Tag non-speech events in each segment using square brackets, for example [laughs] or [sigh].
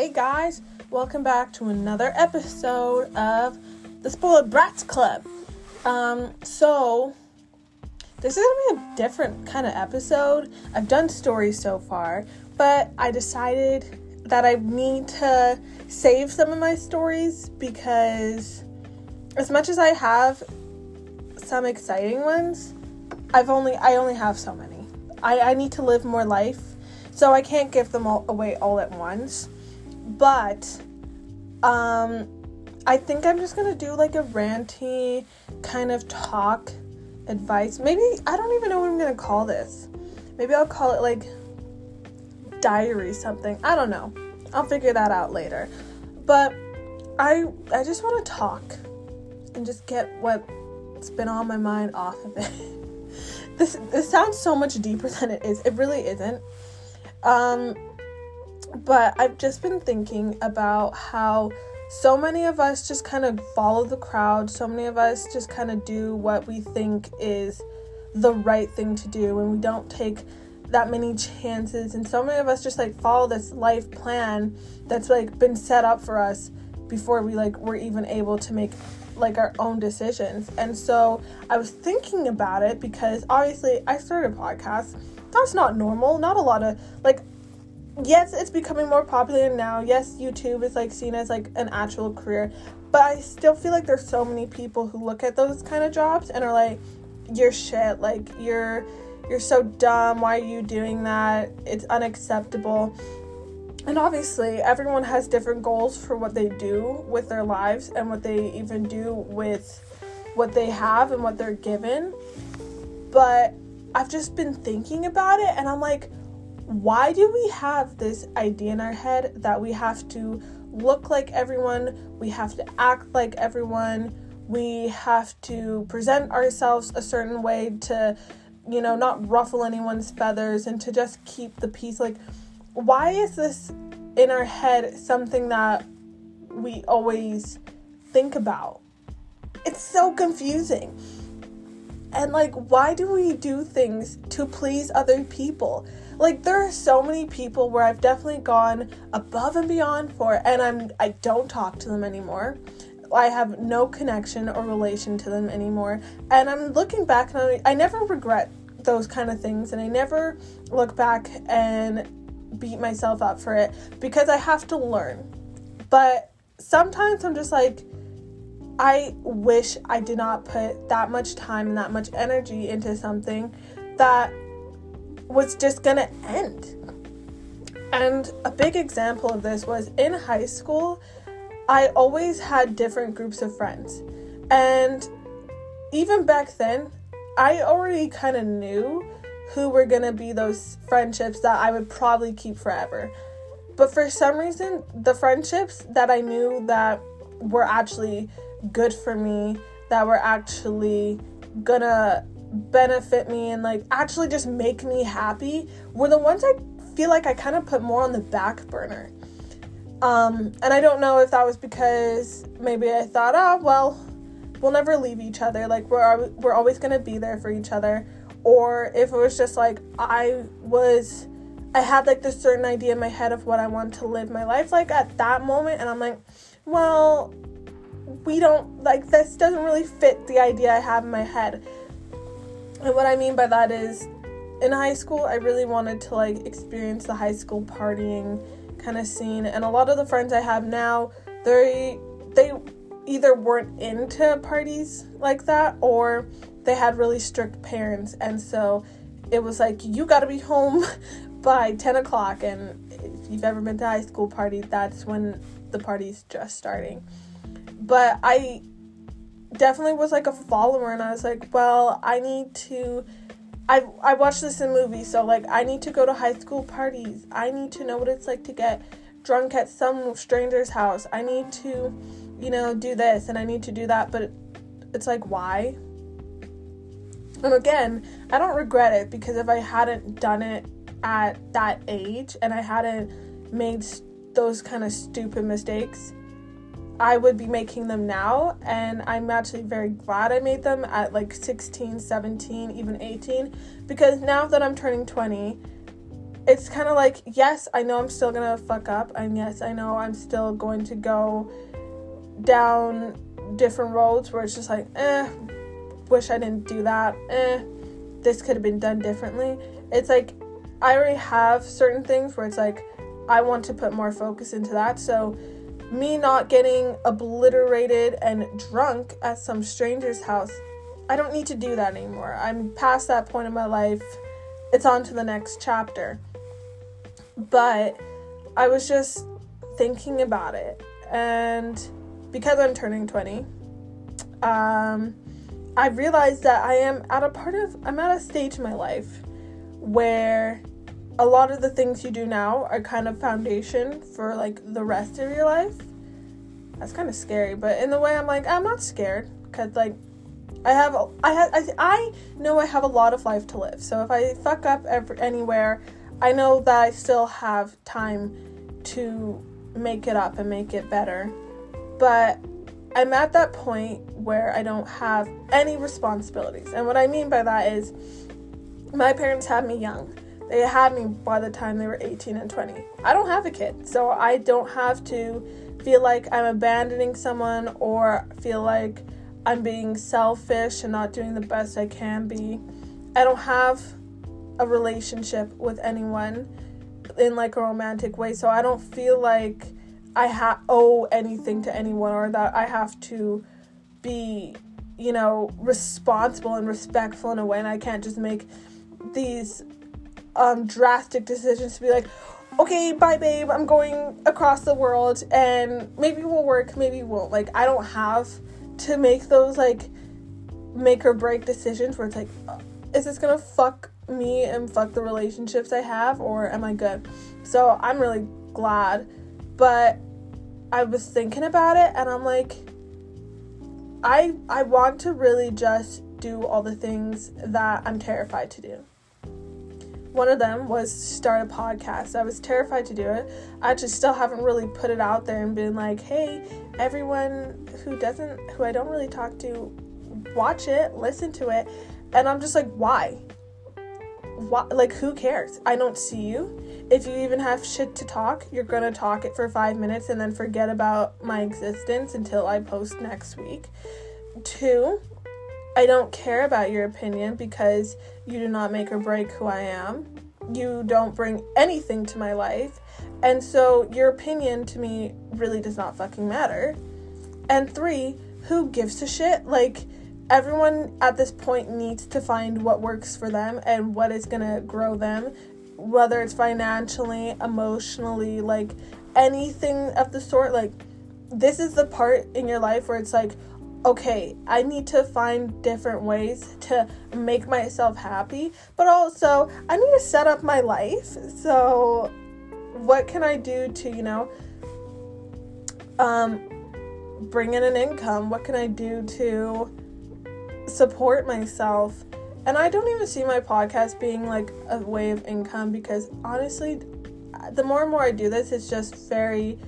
Hey guys, welcome back to another episode of the Spoiled Brats Club. Um, so this is gonna be a different kind of episode. I've done stories so far, but I decided that I need to save some of my stories because as much as I have some exciting ones, I've only I only have so many. I, I need to live more life, so I can't give them all away all at once. But um I think I'm just gonna do like a ranty kind of talk advice. Maybe I don't even know what I'm gonna call this. Maybe I'll call it like diary something. I don't know. I'll figure that out later. But I I just want to talk and just get what's been on my mind off of it. [laughs] this this sounds so much deeper than it is. It really isn't. Um but I've just been thinking about how so many of us just kind of follow the crowd. So many of us just kind of do what we think is the right thing to do, and we don't take that many chances. And so many of us just like follow this life plan that's like been set up for us before we like were even able to make like our own decisions. And so I was thinking about it because obviously I started a podcast. That's not normal. Not a lot of like yes, it's becoming more popular now. Yes, YouTube is like seen as like an actual career, but I still feel like there's so many people who look at those kind of jobs and are like, "You're shit. Like you're you're so dumb. Why are you doing that? It's unacceptable." And obviously, everyone has different goals for what they do with their lives and what they even do with what they have and what they're given. But I've just been thinking about it and I'm like, why do we have this idea in our head that we have to look like everyone, we have to act like everyone, we have to present ourselves a certain way to, you know, not ruffle anyone's feathers and to just keep the peace? Like, why is this in our head something that we always think about? It's so confusing. And like, why do we do things to please other people? Like there are so many people where I've definitely gone above and beyond for and I'm I don't talk to them anymore. I have no connection or relation to them anymore. And I'm looking back and I, I never regret those kind of things and I never look back and beat myself up for it because I have to learn. But sometimes I'm just like I wish I did not put that much time and that much energy into something that was just gonna end. And a big example of this was in high school, I always had different groups of friends. And even back then, I already kind of knew who were gonna be those friendships that I would probably keep forever. But for some reason, the friendships that I knew that were actually good for me, that were actually gonna benefit me and like actually just make me happy were the ones I feel like I kind of put more on the back burner. Um, and I don't know if that was because maybe I thought, oh well, we'll never leave each other. Like we're we're always gonna be there for each other, or if it was just like I was, I had like this certain idea in my head of what I want to live my life like at that moment, and I'm like, well, we don't like this doesn't really fit the idea I have in my head. And what I mean by that is in high school, I really wanted to like experience the high school partying kind of scene. And a lot of the friends I have now, they they either weren't into parties like that or they had really strict parents. And so it was like you got to be home [laughs] by 10 o'clock. And if you've ever been to a high school party that's when the party's just starting. But i definitely was like a follower and I was like, well, I need to I I watched this in movies, so like I need to go to high school parties. I need to know what it's like to get drunk at some stranger's house. I need to, you know, do this and I need to do that, but it's like why? And again, I don't regret it because if I hadn't done it at that age and I hadn't made those kind of stupid mistakes, I would be making them now, and I'm actually very glad I made them at like 16, 17, even 18, because now that I'm turning 20, it's kind of like, yes, I know I'm still gonna fuck up, and yes, I know I'm still going to go down different roads where it's just like, eh, wish I didn't do that, eh, this could have been done differently. It's like, I already have certain things where it's like, I want to put more focus into that. So, me not getting obliterated and drunk at some stranger's house, I don't need to do that anymore. I'm past that point in my life. It's on to the next chapter. But I was just thinking about it. And because I'm turning 20, um, I realized that I am at a part of, I'm at a stage in my life where a lot of the things you do now are kind of foundation for like the rest of your life. That's kind of scary, but in the way I'm like I'm not scared because like I have I have I, I know I have a lot of life to live. So if I fuck up ever, anywhere, I know that I still have time to make it up and make it better. But I'm at that point where I don't have any responsibilities. And what I mean by that is my parents had me young. They had me by the time they were 18 and 20. I don't have a kid, so I don't have to feel like I'm abandoning someone or feel like I'm being selfish and not doing the best I can be. I don't have a relationship with anyone in like a romantic way, so I don't feel like I ha- owe anything to anyone or that I have to be, you know, responsible and respectful in a way, and I can't just make these um, drastic decisions to be like, okay, bye, babe, I'm going across the world and maybe we'll work, maybe won't. Like, I don't have to make those like make or break decisions where it's like, uh, is this gonna fuck me and fuck the relationships I have or am I good? So I'm really glad. But I was thinking about it and I'm like, I I want to really just do all the things that I'm terrified to do. One of them was start a podcast. I was terrified to do it. I just still haven't really put it out there and been like, hey, everyone who doesn't, who I don't really talk to, watch it, listen to it. And I'm just like, why? Why? Like, who cares? I don't see you. If you even have shit to talk, you're gonna talk it for five minutes and then forget about my existence until I post next week. Two, I don't care about your opinion because you do not make or break who I am. You don't bring anything to my life. And so your opinion to me really does not fucking matter. And three, who gives a shit? Like, everyone at this point needs to find what works for them and what is gonna grow them, whether it's financially, emotionally, like anything of the sort. Like, this is the part in your life where it's like, okay, I need to find different ways to make myself happy, but also I need to set up my life. So, what can I do to, you know, um, bring in an income? What can I do to support myself? And I don't even see my podcast being like a way of income because honestly, the more and more I do this, it's just very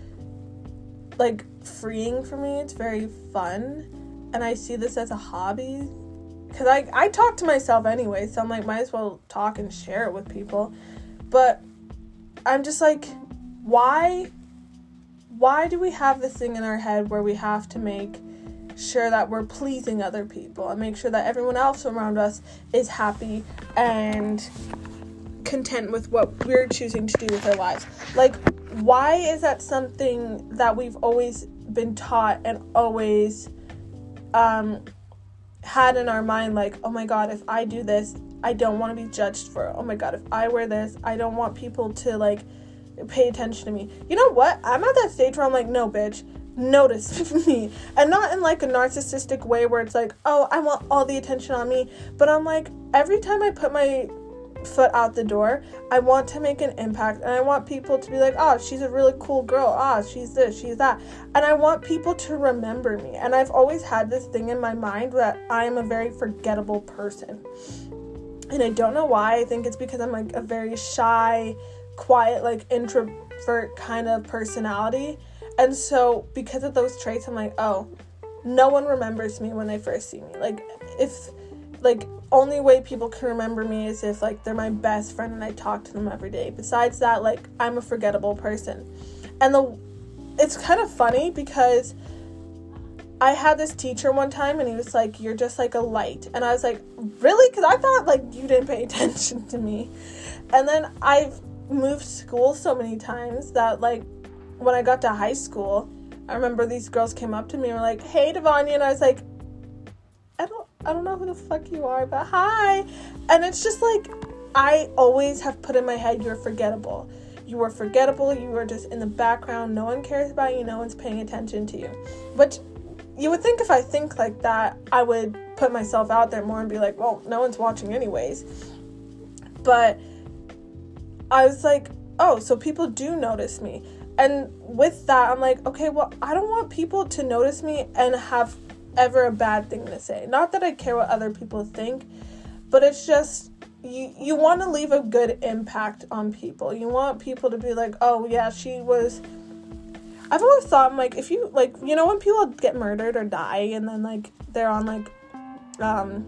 like freeing for me. It's very fun and I see this as a hobby because I, I talk to myself anyway, so I'm like, might as well talk and share it with people. But I'm just like, why? Why do we have this thing in our head where we have to make sure that we're pleasing other people and make sure that everyone else around us is happy and content with what we're choosing to do with our lives? Like, why is that something that we've always been taught and always um, had in our mind like, oh my god, if I do this, I don't want to be judged for it. Oh my god, if I wear this, I don't want people to like pay attention to me. You know what? I'm at that stage where I'm like, no, bitch, notice [laughs] me. And not in like a narcissistic way where it's like, oh, I want all the attention on me. But I'm like, every time I put my foot out the door. I want to make an impact and I want people to be like, oh, she's a really cool girl. Ah, oh, she's this, she's that. And I want people to remember me. And I've always had this thing in my mind that I am a very forgettable person. And I don't know why. I think it's because I'm like a very shy, quiet, like introvert kind of personality. And so, because of those traits, I'm like, oh, no one remembers me when they first see me. Like, if like only way people can remember me is if like they're my best friend and I talk to them every day. Besides that, like I'm a forgettable person. And the it's kind of funny because I had this teacher one time and he was like, You're just like a light. And I was like, Really? Because I thought like you didn't pay [laughs] attention to me. And then I've moved school so many times that like when I got to high school, I remember these girls came up to me and were like, Hey Devonia and I was like, I don't know who the fuck you are, but hi. And it's just like I always have put in my head you're forgettable. You are forgettable, you are just in the background, no one cares about you, no one's paying attention to you. Which you would think if I think like that, I would put myself out there more and be like, well, no one's watching anyways. But I was like, oh, so people do notice me. And with that, I'm like, okay, well, I don't want people to notice me and have ever a bad thing to say. Not that I care what other people think, but it's just you you want to leave a good impact on people. You want people to be like, "Oh, yeah, she was I've always thought I'm like if you like you know when people get murdered or die and then like they're on like um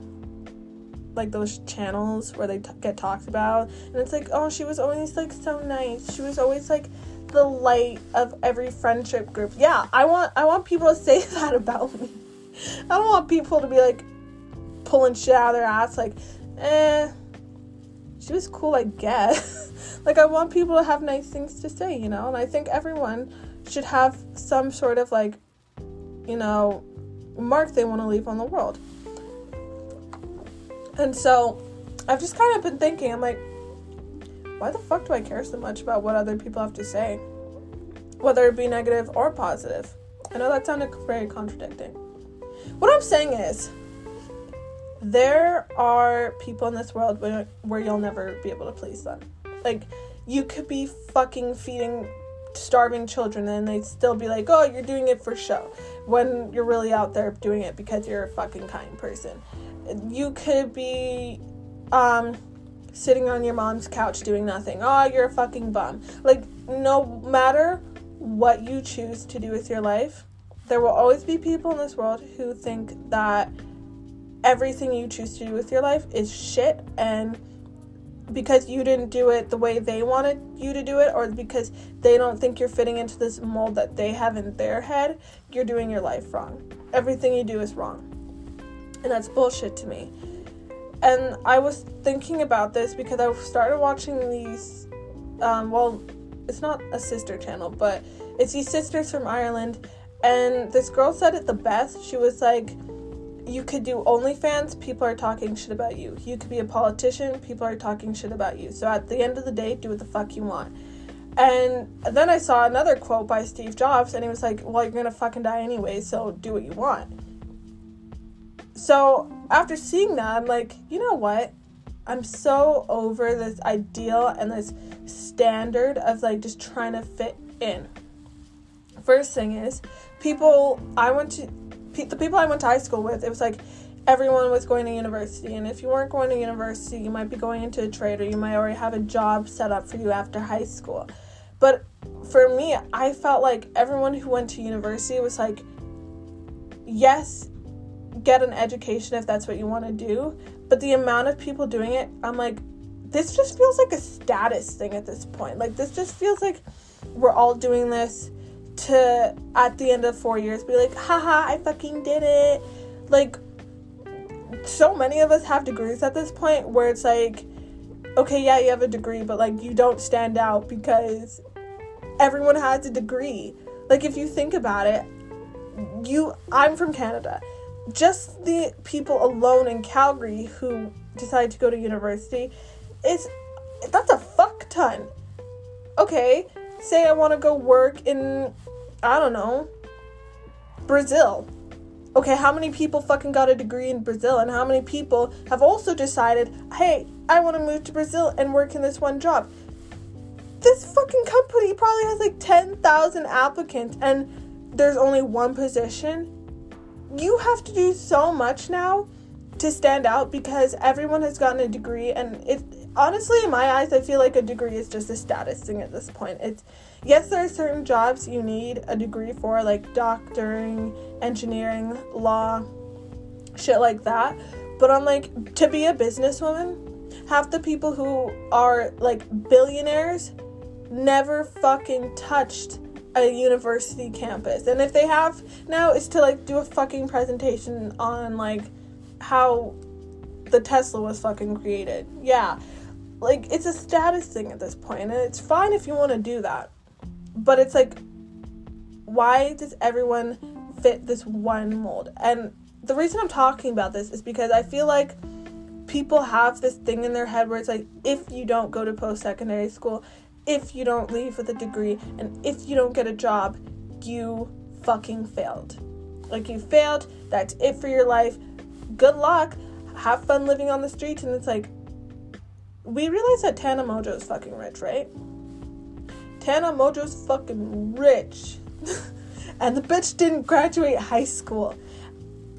like those channels where they t- get talked about and it's like oh she was always like so nice she was always like the light of every friendship group yeah i want i want people to [laughs] say that about me i don't want people to be like pulling shit out of their ass like eh she was cool i guess [laughs] like i want people to have nice things to say you know and i think everyone should have some sort of like, you know, mark they want to leave on the world. And so I've just kind of been thinking, I'm like, why the fuck do I care so much about what other people have to say? Whether it be negative or positive. I know that sounded very contradicting. What I'm saying is, there are people in this world where, where you'll never be able to please them. Like, you could be fucking feeding starving children and they'd still be like, oh, you're doing it for show when you're really out there doing it because you're a fucking kind person. You could be um, sitting on your mom's couch doing nothing. Oh, you're a fucking bum. Like, no matter what you choose to do with your life, there will always be people in this world who think that everything you choose to do with your life is shit and because you didn't do it the way they wanted you to do it or because they don't think you're fitting into this mold that they have in their head, you're doing your life wrong. Everything you do is wrong. And that's bullshit to me. And I was thinking about this because I started watching these um, well, it's not a sister channel, but it's these sisters from Ireland and this girl said it the best. She was like you could do OnlyFans, people are talking shit about you. You could be a politician, people are talking shit about you. So at the end of the day, do what the fuck you want. And then I saw another quote by Steve Jobs, and he was like, Well, you're gonna fucking die anyway, so do what you want. So after seeing that, I'm like, you know what? I'm so over this ideal and this standard of like just trying to fit in. First thing is, people, I went to the people I went to high school with, it was like everyone was going to university. And if you weren't going to university, you might be going into a trade or you might already have a job set up for you after high school. But for me, I felt like everyone who went to university was like, yes, get an education if that's what you want to do. But the amount of people doing it, I'm like, this just feels like a status thing at this point. Like, this just feels like we're all doing this to at the end of four years be like, haha, I fucking did it. Like, so many of us have degrees at this point where it's like, okay, yeah, you have a degree, but like you don't stand out because everyone has a degree. Like, if you think about it, you, I'm from Canada. Just the people alone in Calgary who decide to go to university is that's a fuck ton. Okay, say I want to go work in, I don't know, Brazil. Okay, how many people fucking got a degree in Brazil and how many people have also decided, hey, I want to move to Brazil and work in this one job? This fucking company probably has like 10,000 applicants and there's only one position. You have to do so much now to stand out because everyone has gotten a degree and it honestly in my eyes i feel like a degree is just a status thing at this point it's yes there are certain jobs you need a degree for like doctoring engineering law shit like that But I'm like, to be a businesswoman, half the people who are like billionaires never fucking touched a university campus. And if they have now, it's to like do a fucking presentation on like how the Tesla was fucking created. Yeah. Like it's a status thing at this point, and it's fine if you want to do that. But it's like why does everyone fit this one mold? And the reason I'm talking about this is because I feel like people have this thing in their head where it's like if you don't go to post secondary school, if you don't leave with a degree, and if you don't get a job, you fucking failed. Like you failed, that's it for your life. Good luck. Have fun living on the streets and it's like we realize that Tana Mongeau is fucking rich, right? Tana Mongeau's fucking rich. [laughs] and the bitch didn't graduate high school.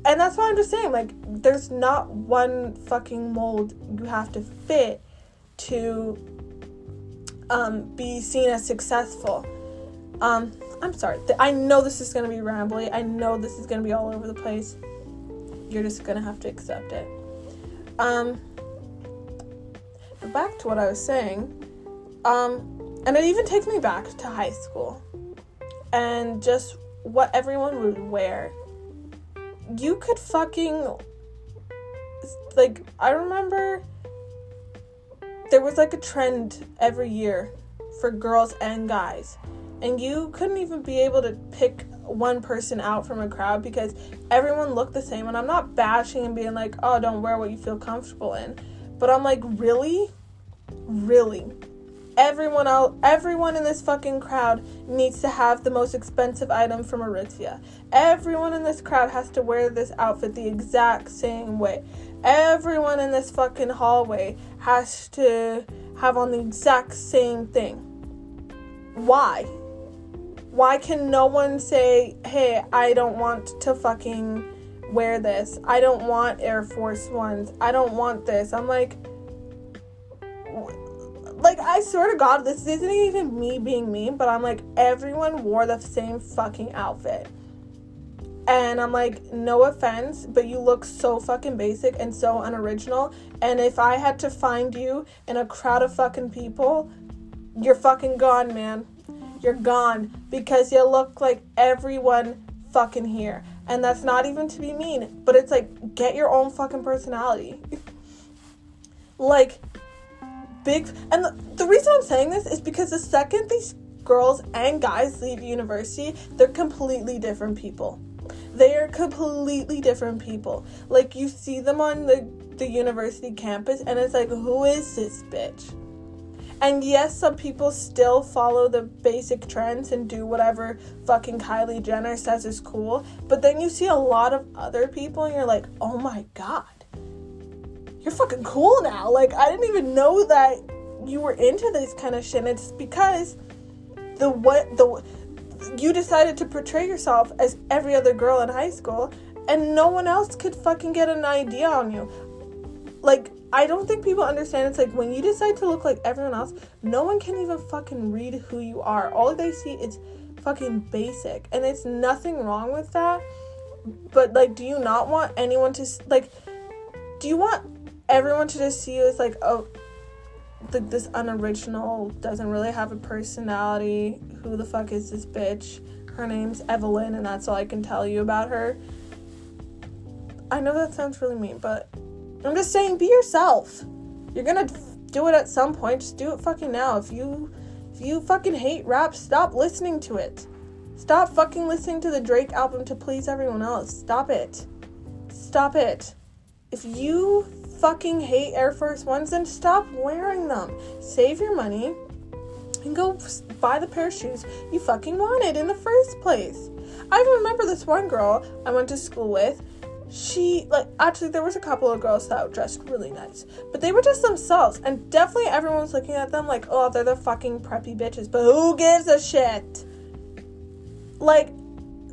And that's why I'm just saying, like, there's not one fucking mold you have to fit to um, be seen as successful. Um, I'm sorry. I know this is gonna be rambly. I know this is gonna be all over the place. You're just gonna have to accept it. Um, back to what I was saying. Um, and it even takes me back to high school and just what everyone would wear. You could fucking like I remember there was like a trend every year for girls and guys. And you couldn't even be able to pick one person out from a crowd because everyone looked the same. And I'm not bashing and being like, oh, don't wear what you feel comfortable in. But I'm like, really? Really? everyone else everyone in this fucking crowd needs to have the most expensive item from Aritzia. Everyone in this crowd has to wear this outfit the exact same way. Everyone in this fucking hallway has to have on the exact same thing. Why? Why can no one say, "Hey, I don't want to fucking wear this. I don't want Air Force Ones. I don't want this." I'm like like I swear to God, this isn't even me being mean, but I'm like everyone wore the same fucking outfit. And I'm like, no offense, but you look so fucking basic and so unoriginal. And if I had to find you in a crowd of fucking people, you're fucking gone, man. You're gone because you look like everyone fucking here. And that's not even to be mean, but it's like, get your own fucking personality. [laughs] like, big and the, the reason i'm saying this is because the second these girls and guys leave university they're completely different people. They are completely different people. Like you see them on the the university campus and it's like who is this bitch and yes some people still follow the basic trends and do whatever fucking kylie jenner says is cool but then you see a lot of other people and you're like oh my god you're fucking cool now. Like, I didn't even know that you were into this kind of shit. It's because the what the you decided to portray yourself as every other girl in high school and no one else could fucking get an idea on you. Like, I don't think people understand it's like when you decide to look like everyone else, no one can even fucking read who you are. All they see is fucking basic. And it's nothing wrong with that. But like do you not want anyone to like do you want everyone to just see you as like, oh, the, this unoriginal doesn't really have a personality. Who the fuck is this bitch? Her name's Evelyn, and that's all I can tell you about her. I know that sounds really mean, but I'm just saying, be yourself. You're gonna do it at some point. Just do it fucking now. If you if you fucking hate rap, stop listening to it. Stop fucking listening to the Drake album to please everyone else. Stop it. Stop it. If you fucking hate Air Force Ones, then stop wearing them. Save your money and go buy the pair of shoes you fucking wanted in the first place. I remember this one girl I went to school with. She, like, actually, there was a couple of girls that dressed really nice, but they were just themselves, and definitely everyone was looking at them like, oh, they're the fucking preppy bitches, but who gives a shit? Like,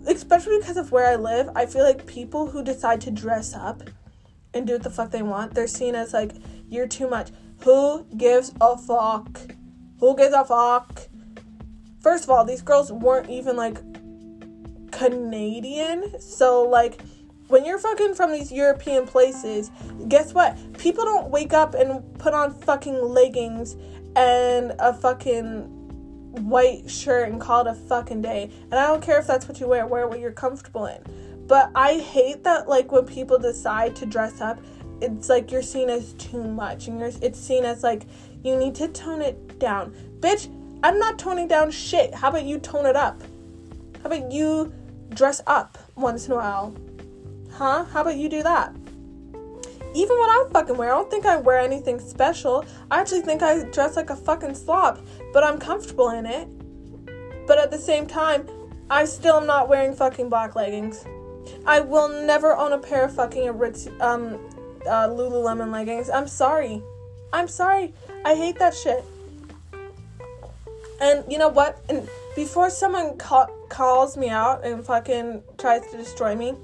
especially because of where I live, I feel like people who decide to dress up and do what the fuck they want, they're seen as like, you're too much. Who gives a fuck? Who gives a fuck? First of all, these girls weren't even like Canadian. So, like, when you're fucking from these European places, guess what? People don't wake up and put on fucking leggings and a fucking white shirt and call it a fucking day. And I don't care if that's what you wear, wear what you're comfortable in. But I hate that like when people decide to dress up, it's like you're seen as too much and you're it's seen as like you need to tone it down. Bitch, I'm not toning down shit. How about you tone it up? How about you dress up once in a while? Huh? How about you do that? Even what I fucking wear, I don't think I wear anything special. I actually think I dress like a fucking slob, but I'm comfortable in it. But at the same time, I still am not wearing fucking black leggings. I will never own a pair of fucking um uh, Lululemon leggings. I'm sorry. I'm sorry. I hate that shit. And you know what? And before someone ca- calls me out and fucking tries to destroy me,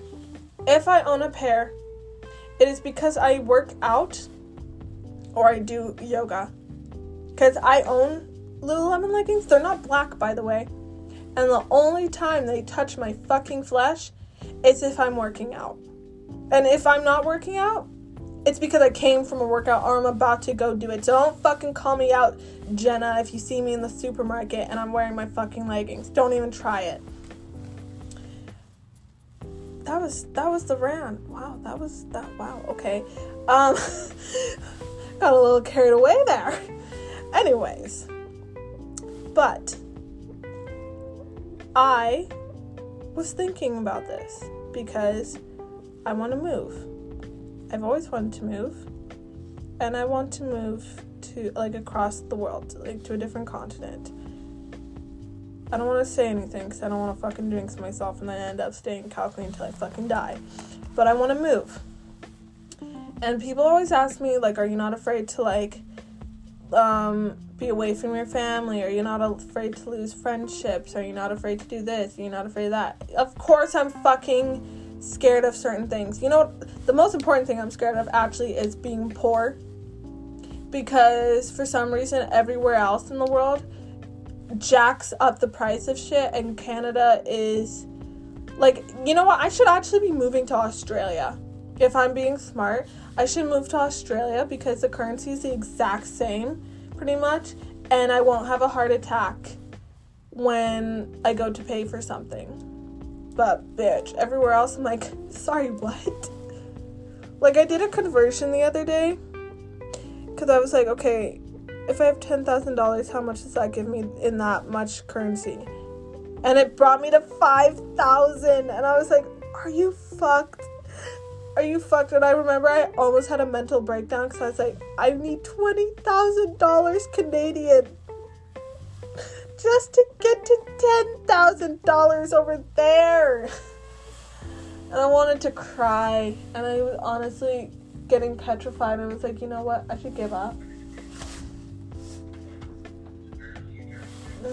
if I own a pair, it is because I work out or I do yoga. Because I own Lululemon leggings. They're not black, by the way. And the only time they touch my fucking flesh is if I'm working out. And if I'm not working out, it's because I came from a workout or I'm about to go do it. So don't fucking call me out, Jenna, if you see me in the supermarket and I'm wearing my fucking leggings. Don't even try it that was that was the rant. Wow, that was that. Wow, okay. Um, [laughs] got a little carried away there. Anyways, but I was thinking about this because I want to move. I've always wanted to move, and I want to move to like across the world, like to a different continent. I don't want to say anything because I don't want to fucking jinx myself and then end up staying in Calgary until I fucking die. But I want to move. And people always ask me, like, are you not afraid to, like, um, be away from your family? Are you not afraid to lose friendships? Are you not afraid to do this? Are you not afraid of that? Of course, I'm fucking scared of certain things. You know? The most important thing I'm scared of actually is being poor. Because for some reason, everywhere else in the world, jacks up the price of shit and Canada is like you know what? I should actually be moving to Australia. If I'm being smart I should move to Australia because the currency is the exact same pretty much and I won't have a heart attack when I go to pay for something. But bitch everywhere else I'm like [laughs] sorry what? Like I did a conversion the other day because I was like okay if I have $10,000, how much does that give me in that much currency? And it brought me to 5,000 and I was like, "Are you fucked?" Are you fucked? And I remember I almost had a mental breakdown because I was like, I need $20,000 Canadian [laughs] just to get to $10,000 over there. [laughs] And I wanted to cry. And I was honestly getting petrified. I was like, you know what? I should give up. So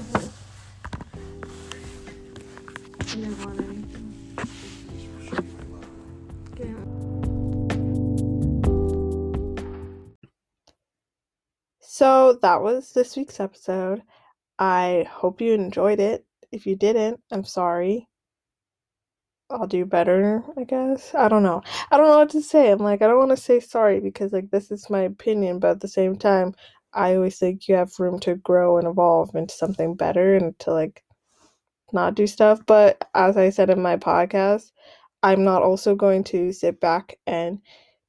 that was this week's episode. I hope you enjoyed it. If you didn't, I'm sorry. I'll do better, I guess. I don't know. I don't know what to say. I'm like, I don't want to say sorry because, like, this is my opinion, but at the same time, I always think you have room to grow and evolve into something better and to like not do stuff. But as I said in my podcast, I'm not also going to sit back and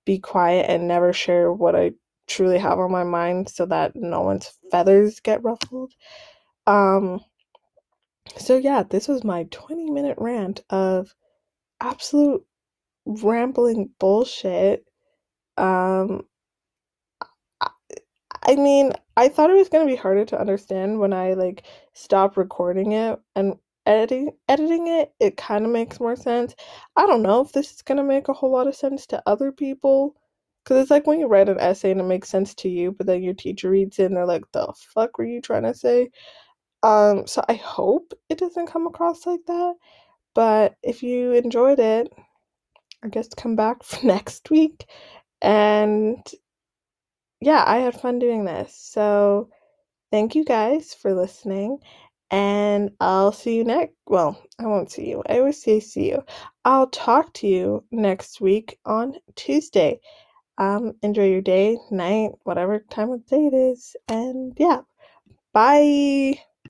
be quiet and never share what I truly have on my mind so that no one's feathers get ruffled. Um so yeah, this was my 20 minute rant of absolute rambling bullshit. Um I mean, I thought it was gonna be harder to understand when I like stopped recording it and editing editing it. It kind of makes more sense. I don't know if this is gonna make a whole lot of sense to other people. Cause it's like when you write an essay and it makes sense to you, but then your teacher reads it and they're like, "The fuck were you trying to say?" Um, so I hope it doesn't come across like that. But if you enjoyed it, I guess come back [laughs] for next week and yeah, I had fun doing this. So thank you guys for listening. And I'll see you next. Well, I won't see you. I always say see you. I'll talk to you next week on Tuesday. Um, enjoy your day, night, whatever time of day it is. And yeah, bye.